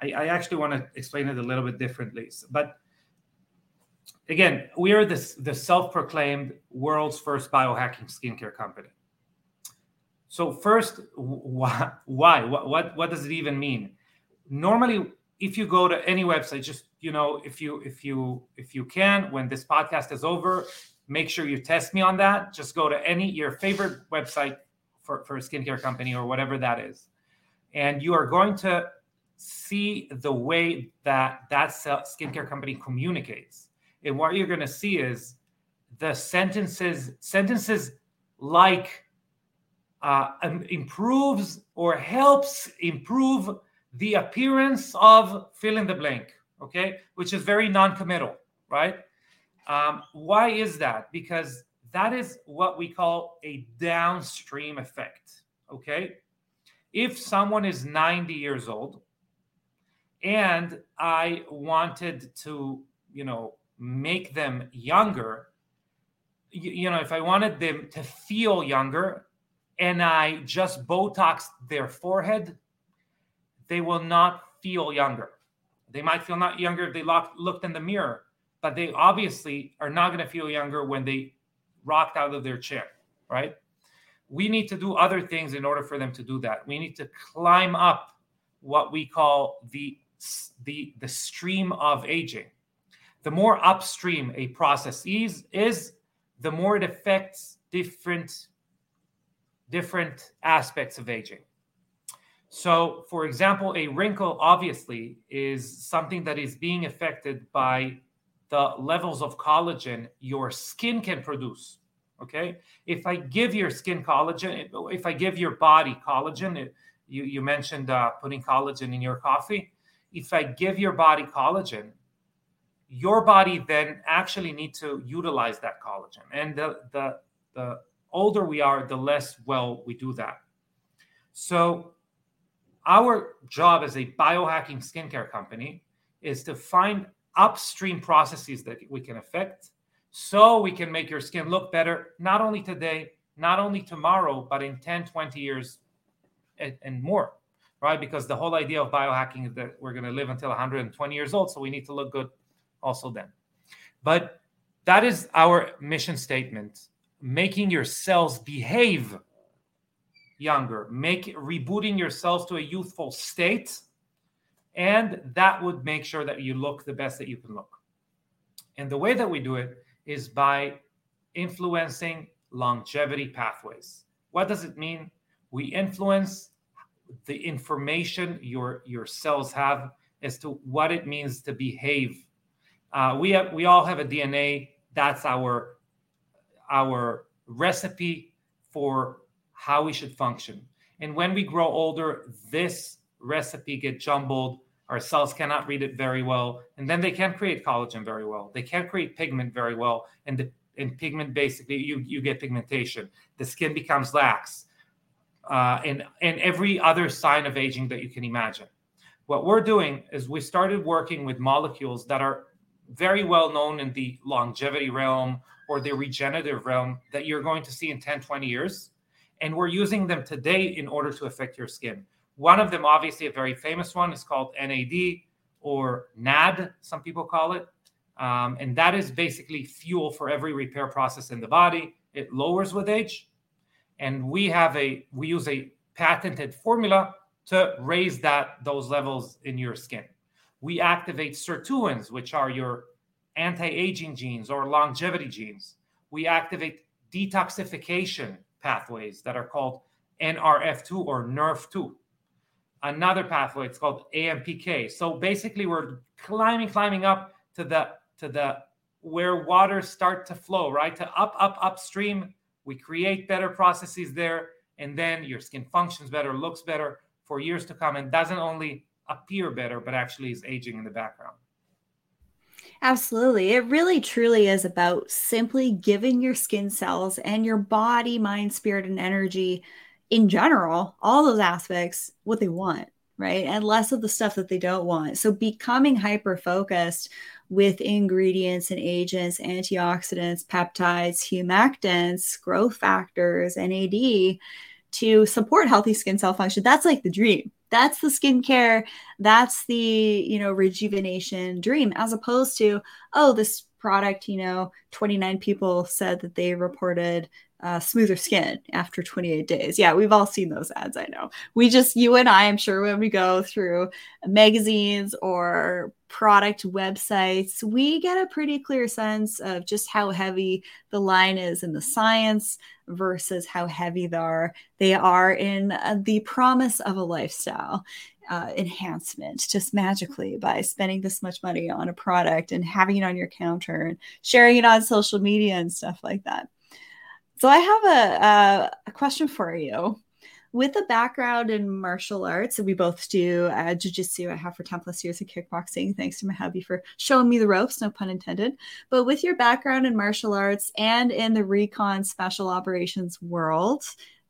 I, I actually want to explain it a little bit differently. But again, we are this the self-proclaimed world's first biohacking skincare company. So first, why? Why? What, what, what does it even mean? Normally, if you go to any website, just you know, if you if you if you can, when this podcast is over, make sure you test me on that. Just go to any your favorite website for, for a skincare company or whatever that is, and you are going to see the way that that skincare company communicates. And what you're going to see is the sentences sentences like uh, improves or helps improve the appearance of fill in the blank, okay, which is very non committal, right? Um, why is that? Because that is what we call a downstream effect, okay? If someone is 90 years old and I wanted to, you know, make them younger, you, you know, if I wanted them to feel younger, and I just Botox their forehead, they will not feel younger. They might feel not younger if they look, looked in the mirror, but they obviously are not going to feel younger when they rocked out of their chair, right? We need to do other things in order for them to do that. We need to climb up what we call the the the stream of aging. The more upstream a process is, is the more it affects different different aspects of aging. So, for example, a wrinkle obviously is something that is being affected by the levels of collagen your skin can produce. Okay. If I give your skin collagen, if I give your body collagen, you, you mentioned uh, putting collagen in your coffee. If I give your body collagen, your body then actually need to utilize that collagen. And the, the, the older we are, the less well we do that. So, our job as a biohacking skincare company is to find upstream processes that we can affect so we can make your skin look better, not only today, not only tomorrow, but in 10, 20 years and, and more, right? Because the whole idea of biohacking is that we're going to live until 120 years old. So, we need to look good also then. But that is our mission statement making your cells behave younger, make rebooting yourselves to a youthful state, and that would make sure that you look the best that you can look. And the way that we do it is by influencing longevity pathways. What does it mean? We influence the information your your cells have as to what it means to behave. Uh, we have we all have a DNA. That's our our recipe for how we should function. And when we grow older, this recipe get jumbled. Our cells cannot read it very well, and then they can't create collagen very well. They can't create pigment very well, and the and pigment basically you you get pigmentation. The skin becomes lax, uh, and and every other sign of aging that you can imagine. What we're doing is we started working with molecules that are very well known in the longevity realm or the regenerative realm that you're going to see in 10, 20 years. And we're using them today in order to affect your skin. One of them, obviously, a very famous one, is called NAD or NAD, some people call it. Um, and that is basically fuel for every repair process in the body. It lowers with age. And we have a, we use a patented formula to raise that, those levels in your skin. We activate sirtuins, which are your anti aging genes or longevity genes. We activate detoxification pathways that are called NRF2 or NRF2. Another pathway, it's called AMPK. So basically, we're climbing, climbing up to the to the where waters start to flow, right? To up, up, upstream. We create better processes there, and then your skin functions better, looks better for years to come, and doesn't only appear better, but actually is aging in the background. Absolutely. It really truly is about simply giving your skin cells and your body, mind, spirit, and energy in general, all those aspects, what they want. right? And less of the stuff that they don't want. So becoming hyper focused with ingredients and agents, antioxidants, peptides, humectants, growth factors, NAD to support healthy skin cell function. That's like the dream. That's the skincare. That's the, you know, rejuvenation dream, as opposed to, oh, this product, you know, 29 people said that they reported uh, smoother skin after 28 days. Yeah, we've all seen those ads. I know. We just, you and I, I'm sure, when we go through magazines or product websites, we get a pretty clear sense of just how heavy the line is in the science versus how heavy they are. They are in uh, the promise of a lifestyle. Uh, enhancement just magically by spending this much money on a product and having it on your counter and sharing it on social media and stuff like that. So I have a, a, question for you. With a background in martial arts, we both do uh, jujitsu. I have for 10 plus years of kickboxing. Thanks to my hubby for showing me the ropes, no pun intended. But with your background in martial arts and in the recon special operations world,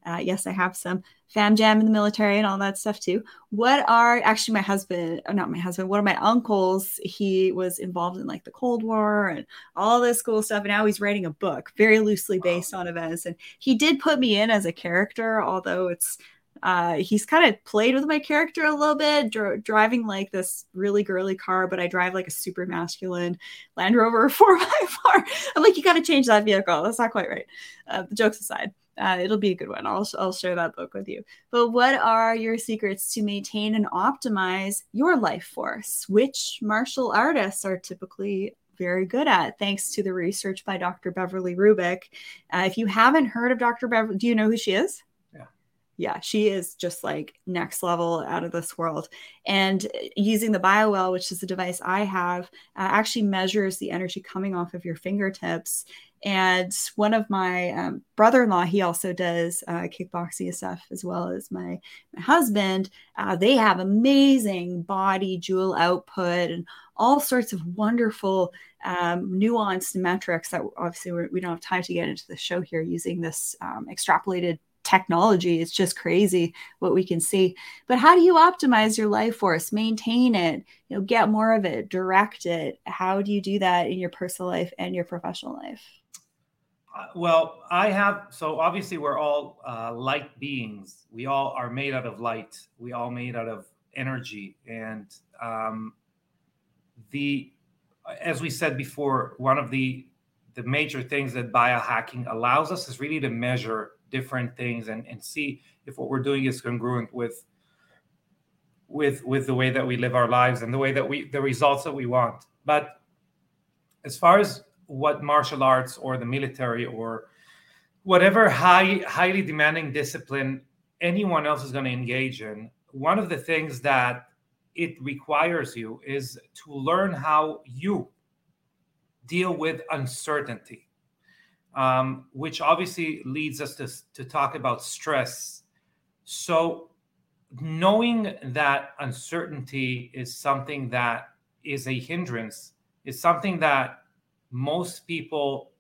uh, yes, I have some fam jam in the military and all that stuff too. What are actually my husband, uh, not my husband, one of my uncles, he was involved in like the Cold War and all this cool stuff. And now he's writing a book very loosely based on events. And he did put me in as a character, although it's uh, he's kind of played with my character a little bit, dr- driving like this really girly car, but I drive like a super masculine Land Rover 4x4. I'm like, you got to change that vehicle. That's not quite right. Uh, the jokes aside. Uh, it'll be a good one. I'll, I'll share that book with you. But what are your secrets to maintain and optimize your life force? Which martial artists are typically very good at, thanks to the research by Dr. Beverly Rubik. Uh, if you haven't heard of Dr. Beverly, do you know who she is? Yeah. She is just like next level out of this world. And using the BioWell, which is the device I have, uh, actually measures the energy coming off of your fingertips and one of my um, brother-in-law, he also does uh, kickboxing stuff as well as my, my husband. Uh, they have amazing body jewel output and all sorts of wonderful um, nuanced metrics that obviously we're, we do not have time to get into the show here using this um, extrapolated technology. It's just crazy what we can see. But how do you optimize your life force, maintain it, you know, get more of it, direct it? How do you do that in your personal life and your professional life? Uh, well, I have so obviously we're all uh, light beings. We all are made out of light. We all made out of energy, and um, the as we said before, one of the the major things that biohacking allows us is really to measure different things and, and see if what we're doing is congruent with with with the way that we live our lives and the way that we the results that we want. But as far as what martial arts or the military or whatever high highly demanding discipline anyone else is going to engage in one of the things that it requires you is to learn how you deal with uncertainty um, which obviously leads us to, to talk about stress. So knowing that uncertainty is something that is a hindrance is something that most people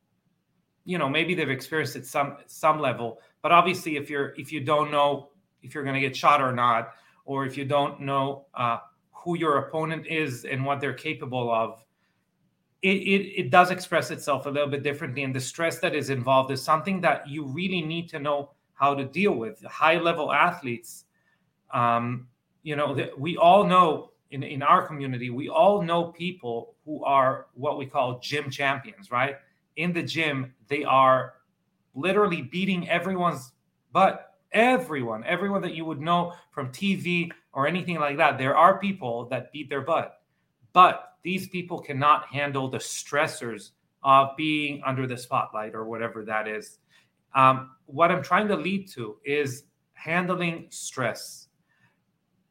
you know maybe they've experienced at some some level but obviously if you're if you don't know if you're going to get shot or not or if you don't know uh, who your opponent is and what they're capable of it, it, it does express itself a little bit differently and the stress that is involved is something that you really need to know how to deal with high level athletes um, you know we all know in, in our community, we all know people who are what we call gym champions, right? In the gym, they are literally beating everyone's butt. Everyone, everyone that you would know from TV or anything like that. There are people that beat their butt, but these people cannot handle the stressors of being under the spotlight or whatever that is. Um, what I'm trying to lead to is handling stress,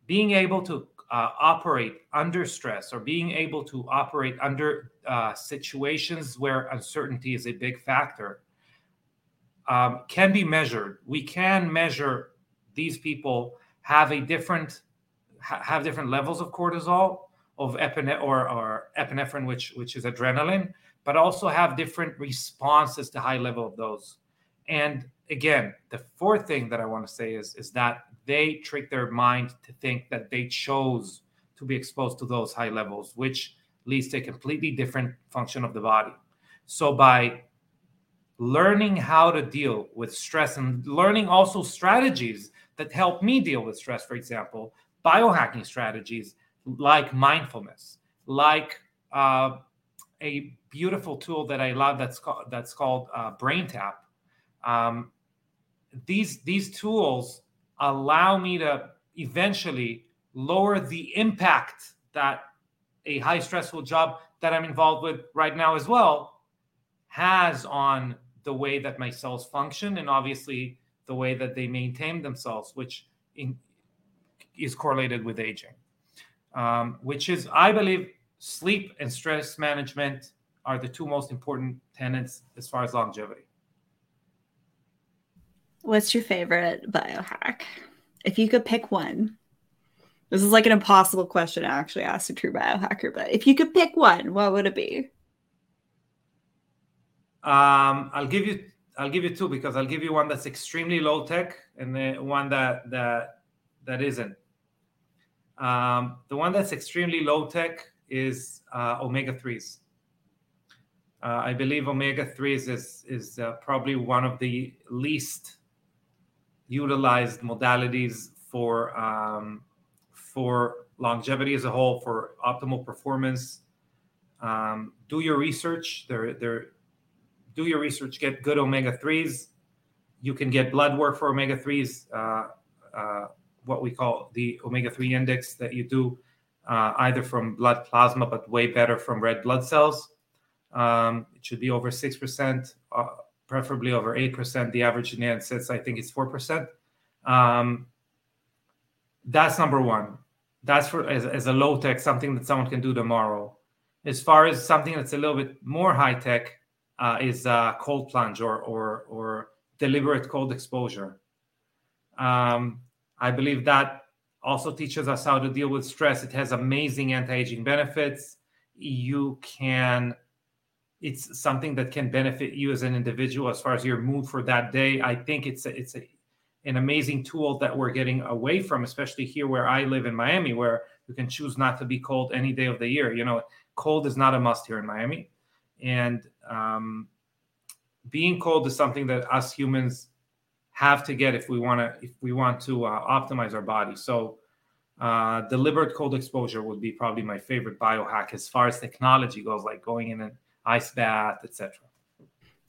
being able to uh, operate under stress or being able to operate under uh, situations where uncertainty is a big factor um, can be measured. We can measure these people have a different ha- have different levels of cortisol of epinephrine or, or epinephrine, which which is adrenaline, but also have different responses to high level of those. And again, the fourth thing that I want to say is, is that they trick their mind to think that they chose to be exposed to those high levels, which leads to a completely different function of the body. So by learning how to deal with stress and learning also strategies that help me deal with stress, for example, biohacking strategies like mindfulness, like uh, a beautiful tool that I love that's called that's called uh, BrainTap. Um, these these tools allow me to eventually lower the impact that a high stressful job that I'm involved with right now as well has on the way that my cells function and obviously the way that they maintain themselves, which in, is correlated with aging. Um, which is, I believe, sleep and stress management are the two most important tenets as far as longevity. What's your favorite biohack? If you could pick one, this is like an impossible question to actually ask a true biohacker, but if you could pick one, what would it be? Um, I'll give you I'll give you two because I'll give you one that's extremely low tech and then one that that that isn't. Um, the one that's extremely low tech is uh, omega 3s. Uh, I believe omega 3s is, is uh, probably one of the least utilized modalities for, um, for longevity as a whole, for optimal performance. Um, do your research. There, there, do your research. Get good omega 3s. You can get blood work for omega 3s what we call the omega three index that you do uh, either from blood plasma, but way better from red blood cells. Um, it should be over six percent, uh, preferably over eight percent. The average in the United States, I think, is four percent. Um, that's number one. That's for as, as a low tech, something that someone can do tomorrow. As far as something that's a little bit more high tech, uh, is uh, cold plunge or or or deliberate cold exposure. Um, I believe that also teaches us how to deal with stress. It has amazing anti-aging benefits. You can it's something that can benefit you as an individual as far as your mood for that day. I think it's a, it's a an amazing tool that we're getting away from, especially here where I live in Miami, where you can choose not to be cold any day of the year. You know, cold is not a must here in Miami, and um, being cold is something that us humans have to get if we want to if we want to uh, optimize our body. So, uh, deliberate cold exposure would be probably my favorite biohack as far as technology goes, like going in an ice bath, etc.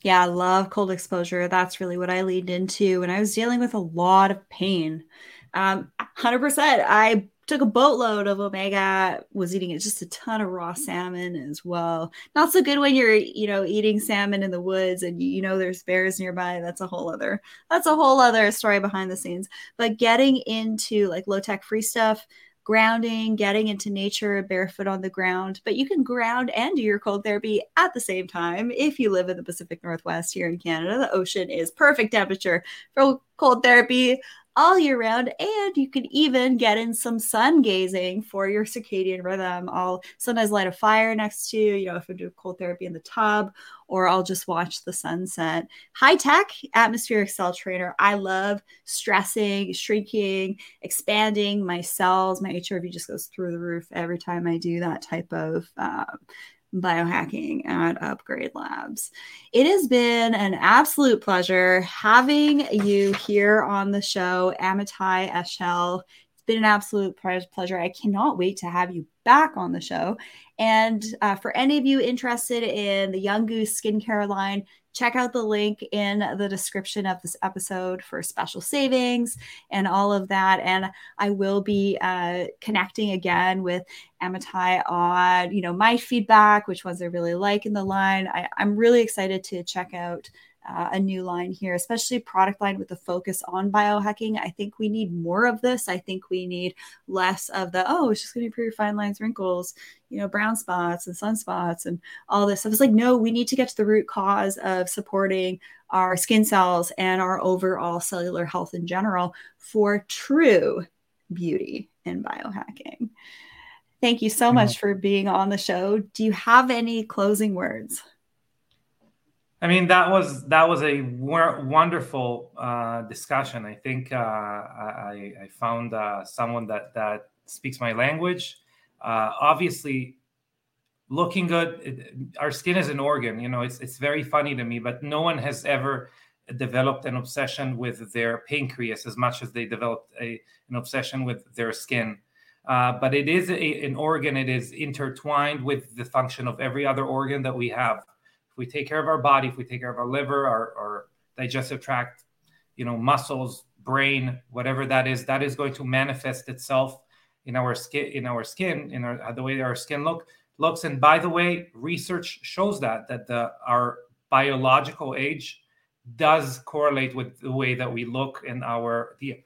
Yeah, I love cold exposure. That's really what I leaned into when I was dealing with a lot of pain. Um, 100%. I took a boatload of omega, was eating just a ton of raw salmon as well. Not so good when you're, you know, eating salmon in the woods and you know there's bears nearby. That's a whole other that's a whole other story behind the scenes. But getting into like low tech free stuff, grounding, getting into nature barefoot on the ground. But you can ground and do your cold therapy at the same time if you live in the Pacific Northwest here in Canada. The ocean is perfect temperature for cold therapy all year round and you can even get in some sun gazing for your circadian rhythm. I'll sometimes light a fire next to you know if i do cold therapy in the tub or i'll just watch the sunset. High tech atmospheric cell trainer. I love stressing shrinking expanding my cells. My hrv just goes through the roof every time i do that type of uh, biohacking at Upgrade Labs. It has been an absolute pleasure having you here on the show, Amitay Eshel. It's been an absolute pleasure. I cannot wait to have you back on the show. And uh, for any of you interested in the Young Goose skincare line, check out the link in the description of this episode for special savings and all of that. And I will be uh, connecting again with Amitay on, you know, my feedback, which ones I really like in the line. I, I'm really excited to check out uh, a new line here, especially product line with a focus on biohacking. I think we need more of this. I think we need less of the, oh, it's just going to improve fine lines, wrinkles, you know, brown spots and sunspots and all this stuff. It's like, no, we need to get to the root cause of supporting our skin cells and our overall cellular health in general for true beauty in biohacking. Thank you so much for being on the show. Do you have any closing words? I mean, that was that was a wonderful uh, discussion. I think uh, I, I, found uh, someone that that speaks my language. Uh, obviously, looking good. It, our skin is an organ. You know, it's it's very funny to me, but no one has ever developed an obsession with their pancreas as much as they developed a, an obsession with their skin. Uh, but it is a, an organ. It is intertwined with the function of every other organ that we have if we take care of our body, if we take care of our liver, our, our digestive tract, you know, muscles, brain, whatever that is, that is going to manifest itself in our skin, in our skin, in our, the way our skin look looks. And by the way, research shows that that the our biological age does correlate with the way that we look and our the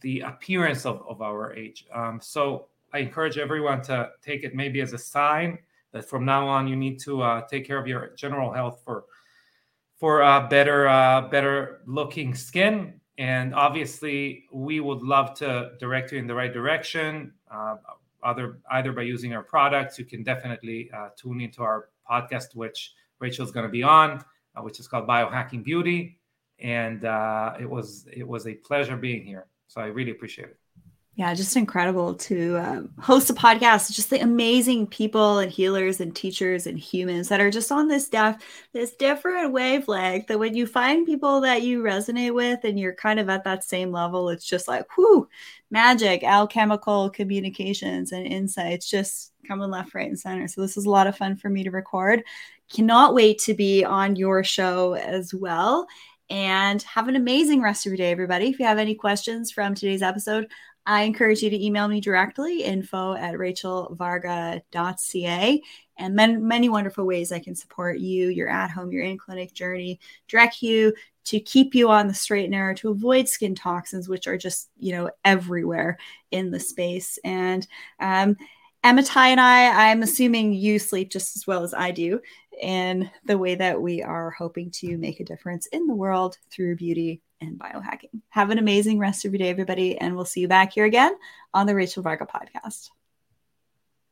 the appearance of, of our age. Um, so I encourage everyone to take it maybe as a sign that from now on you need to uh, take care of your general health for for uh, better uh, better looking skin. And obviously we would love to direct you in the right direction uh, either either by using our products. You can definitely uh, tune into our podcast which rachel's going to be on uh, which is called biohacking beauty. And it was it was a pleasure being here. So i really appreciate it yeah, just incredible to um, host a podcast. Just the amazing people and healers and teachers and humans that are just on this def- this different wavelength. That when you find people that you resonate with and you're kind of at that same level, it's just like whoo, magic, alchemical communications and insights just coming left, right, and center. So this is a lot of fun for me to record. Cannot wait to be on your show as well and have an amazing rest of your day, everybody. If you have any questions from today's episode, I encourage you to email me directly, info at rachelvarga.ca. And many, many wonderful ways I can support you, your at home, your in clinic journey, direct you to keep you on the straight and narrow, to avoid skin toxins, which are just, you know, everywhere in the space. And um, Ty and I, I'm assuming you sleep just as well as I do in the way that we are hoping to make a difference in the world through beauty and biohacking. Have an amazing rest of your day, everybody, and we'll see you back here again on the Rachel Varga podcast.